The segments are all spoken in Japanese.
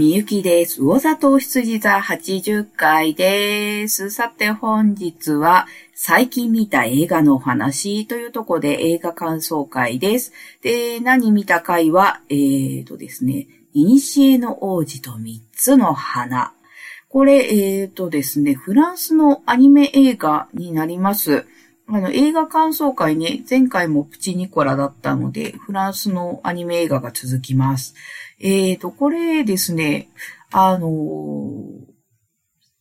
みゆきです。魚座糖羊座80回です。さて本日は最近見た映画のお話というところで映画感想会です。で、何見た回は、えーとですね、イニシエの王子と三つの花。これ、えーとですね、フランスのアニメ映画になります。あの、映画感想会ね、前回もプチニコラだったので、フランスのアニメ映画が続きます。えーと、これですね、あの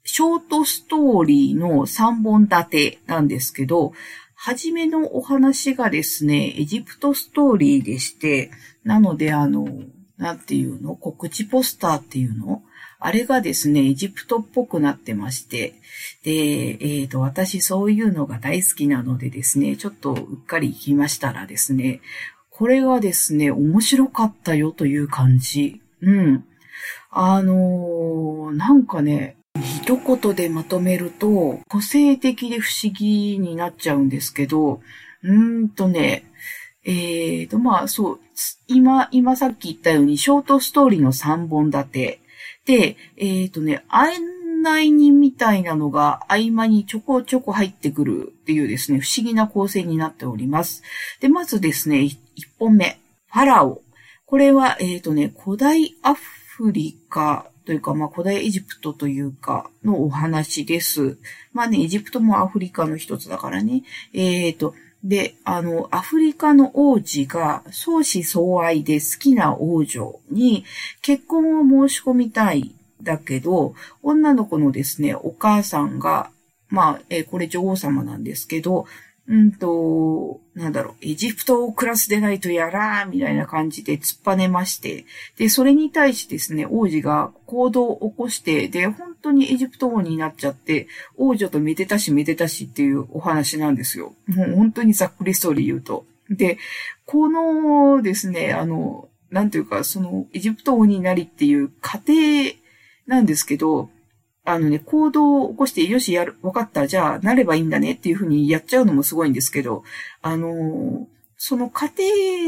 ショートストーリーの3本立てなんですけど、はじめのお話がですね、エジプトストーリーでして、なのであの、なんていうの告知ポスターっていうのあれがですね、エジプトっぽくなってまして、で、えっ、ー、と、私そういうのが大好きなのでですね、ちょっとうっかり行きましたらですね、これがですね、面白かったよという感じ。うん。あのー、なんかね、一言でまとめると、個性的で不思議になっちゃうんですけど、うーんとね、えーと、まあそう、今、今さっき言ったように、ショートストーリーの3本立て。で、えーとね、案内人みたいなのが合間にちょこちょこ入ってくるっていうですね、不思議な構成になっております。で、まずですね、1本目、ファラオ。これは、えっ、ー、とね、古代アフリカというか、まあ、古代エジプトというか、のお話です。まあね、エジプトもアフリカの一つだからね。えっ、ー、と、で、あの、アフリカの王子が相思相愛で好きな王女に結婚を申し込みたいだけど、女の子のですね、お母さんが、まあ、えー、これ女王様なんですけど、うんと、なんだろう、エジプトをクラスでないとやらーみたいな感じで突っぱねまして、で、それに対してですね、王子が行動を起こして、で、本当にエジプト王になっちゃって、王女とめでたしめでたしっていうお話なんですよ。もう本当にざっくりストーリー言うと。で、このですね、あの、なんていうか、その、エジプト王になりっていう過程なんですけど、あのね、行動を起こして、よし、やる、分かった、じゃあ、なればいいんだねっていうふうにやっちゃうのもすごいんですけど、あのその過程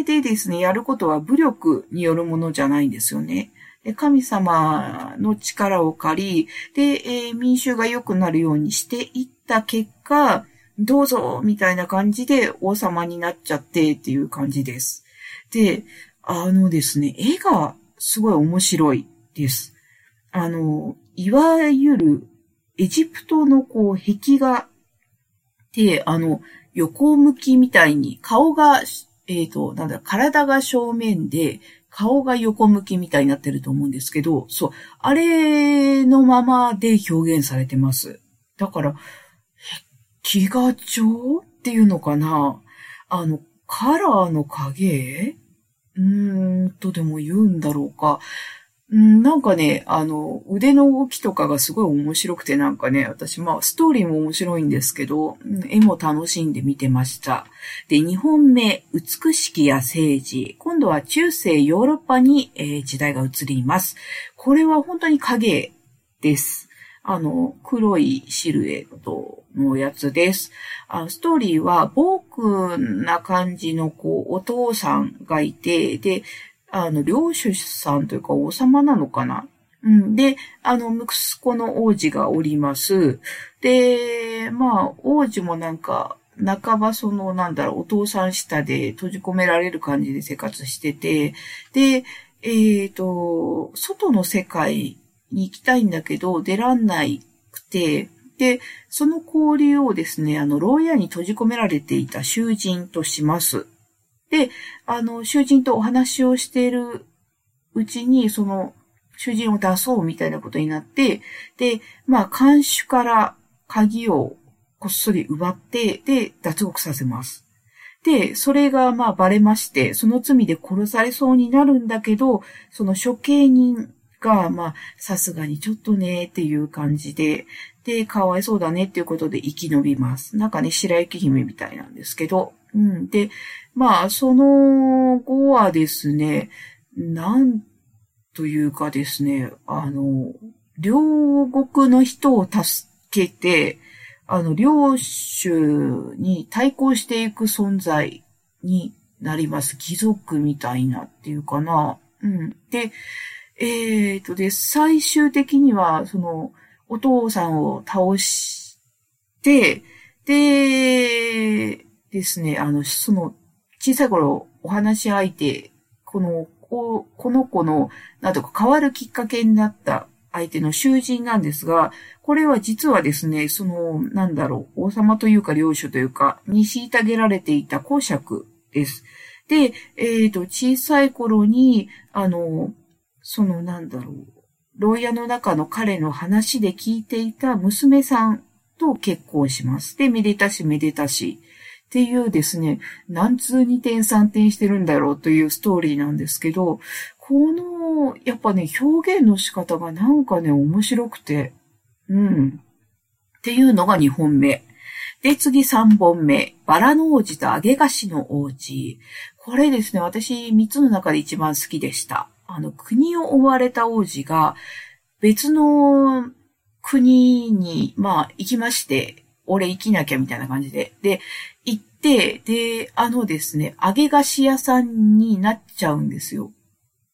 でですね、やることは武力によるものじゃないんですよね。で神様の力を借り、で、えー、民衆が良くなるようにしていった結果、どうぞみたいな感じで王様になっちゃってっていう感じです。で、あのですね、絵がすごい面白いです。あの、いわゆるエジプトのこう壁画で、あの、横向きみたいに顔が、えっ、ー、と、なんだ、体が正面で、顔が横向きみたいになってると思うんですけど、そう、あれのままで表現されてます。だから、壁画調っていうのかな？あの、カラーの影？うーんとでも言うんだろうか。うん、なんかね、あの、腕の動きとかがすごい面白くてなんかね、私まあストーリーも面白いんですけど、絵も楽しんで見てました。で、2本目、美しきや政治。今度は中世ヨーロッパに、えー、時代が移ります。これは本当に影です。あの、黒いシルエットのやつです。あストーリーは、ボークな感じの、こう、お父さんがいて、で、あの、領主さんというか王様なのかな？うん。で、あの、息子の王子がおります。で、まあ、王子もなんか、半ばその、なんだろう、お父さん下で閉じ込められる感じで生活してて、で、えっ、ー、と、外の世界に行きたいんだけど、出らんないくて、で、その交流をですね、あの、牢屋に閉じ込められていた囚人とします。で、あの、囚人とお話をしているうちに、その、囚人を出そうみたいなことになって、で、まあ、看守から鍵をこっそり奪って、で、脱獄させます。で、それがまあバレまして、その罪で殺されそうになるんだけど、その処刑人が、まあ、さすがにちょっとね、っていう感じで、で、かわいそうだねっていうことで生き延びます。なんかね、白雪姫みたいなんですけど、うん。で、まあ、その後はですね、なんというかですね、あの、両国の人を助けて、あの、領主に対抗していく存在になります。貴族みたいなっていうかな。うん。で、えっ、とで、最終的には、その、お父さんを倒して、で、ですね、あの、その、小さい頃お話し相手、この、この子の、なんとか変わるきっかけになった相手の囚人なんですが、これは実はですね、その、なんだろう、王様というか領主というか、に虐げられていた公爵です。で、えっ、ー、と、小さい頃に、あの、その、なんだろう、牢屋の中の彼の話で聞いていた娘さんと結婚します。で、めでたしめでたし。っていうですね、何通二点三点してるんだろうというストーリーなんですけど、この、やっぱね、表現の仕方がなんかね、面白くて、うん。っていうのが2本目。で、次3本目。バラの王子と揚げ菓子の王子。これですね、私3つの中で一番好きでした。あの、国を追われた王子が、別の国に、まあ、行きまして、俺生きなきゃみたいな感じで。で、で、あのですね、揚げ菓子屋さんになっちゃうんですよ。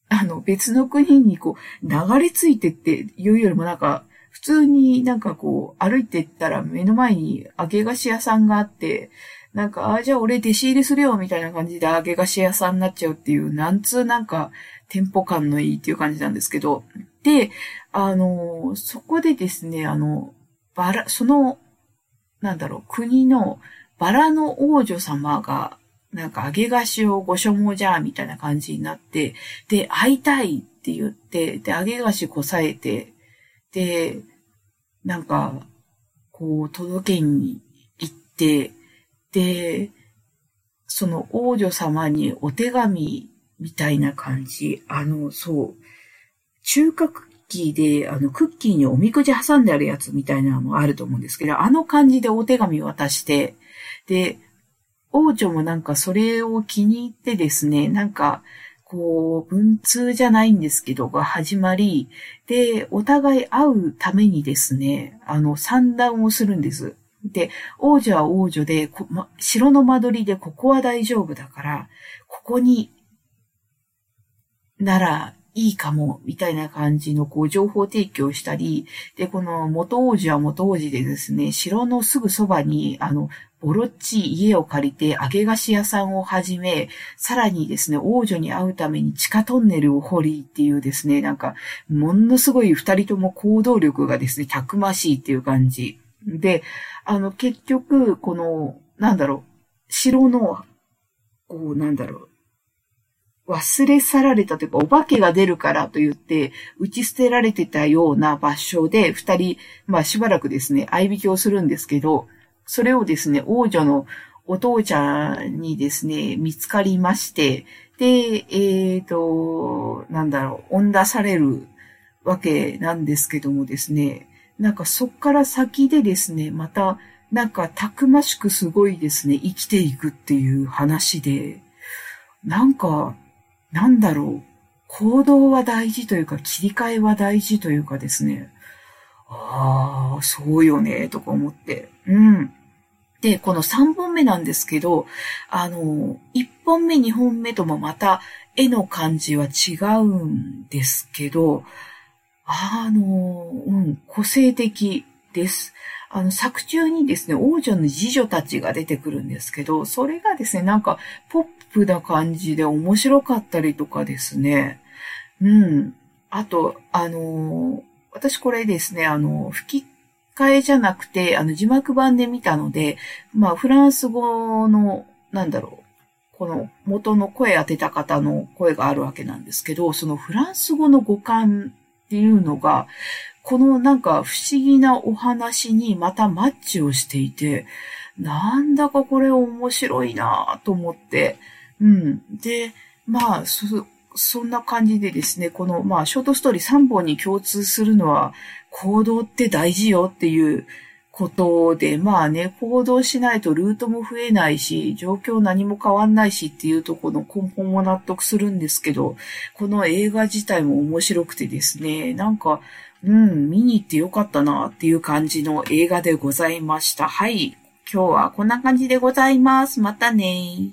あの、別の国にこう、流れ着いてっていうよりもなんか、普通になんかこう、歩いてったら目の前に揚げ菓子屋さんがあって、なんか、あ、じゃあ俺弟子入りするよみたいな感じで揚げ菓子屋さんになっちゃうっていう、なんつうなんか、テンポ感のいいっていう感じなんですけど、で、あの、そこでですね、あの、バラ、その、なんだろう、国のバラの王女様が、なんか揚げ菓子をご所望じゃ、みたいな感じになって、で、会いたいって言って、で、揚げ菓子こさえて、で、なんか、こう、届けに行って、で、その王女様にお手紙みたいな感じ。あの、そう。中華クッキーで、あの、クッキーにおみくじ挟んであるやつみたいなのもあると思うんですけど、あの感じでお手紙渡して、で、王女もなんかそれを気に入ってですね、なんか、こう、文通じゃないんですけど、が始まり、で、お互い会うためにですね、あの、三段をするんです。で、王女は王女で、ま、城の間取りでここは大丈夫だから、ここに、ならいいかも、みたいな感じのこう情報提供したり、で、この元王子は元王子でですね、城のすぐそばに、あの、ボロッチ家を借りて揚げ菓子屋さんを始め、さらにですね、王女に会うために地下トンネルを掘りっていうですね、なんか、ものすごい二人とも行動力がですね、たくましいっていう感じ。で、あの、結局、この、なんだろう、城の、こう、なんだろう、忘れ去られたというか、お化けが出るからと言って、打ち捨てられてたような場所で、二人、まあしばらくですね、相引きをするんですけど、それをですね、王女のお父ちゃんにですね、見つかりまして、で、えっ、ー、と、なんだろう、恩出されるわけなんですけどもですね、なんかそっから先でですね、また、なんかたくましくすごいですね、生きていくっていう話で、なんか、なんだろう、行動は大事というか、切り替えは大事というかですね、ああ、そうよね、とか思って。うん。で、この3本目なんですけど、あの、1本目、2本目ともまた絵の感じは違うんですけど、あの、うん、個性的です。あの、作中にですね、王女の次女たちが出てくるんですけど、それがですね、なんか、ポップな感じで面白かったりとかですね。うん。あと、あの、私これですね、あの、吹き替えじゃなくて、あの、字幕版で見たので、まあ、フランス語の、なんだろう、この元の声当てた方の声があるわけなんですけど、そのフランス語の語感っていうのが、このなんか不思議なお話にまたマッチをしていて、なんだかこれ面白いなと思って、うん。で、まあ、そ、そんな感じでですね、この、まあ、ショートストーリー3本に共通するのは、行動って大事よっていうことで、まあね、行動しないとルートも増えないし、状況何も変わんないしっていうとこの根本も納得するんですけど、この映画自体も面白くてですね、なんか、うん、見に行ってよかったなっていう感じの映画でございました。はい。今日はこんな感じでございます。またね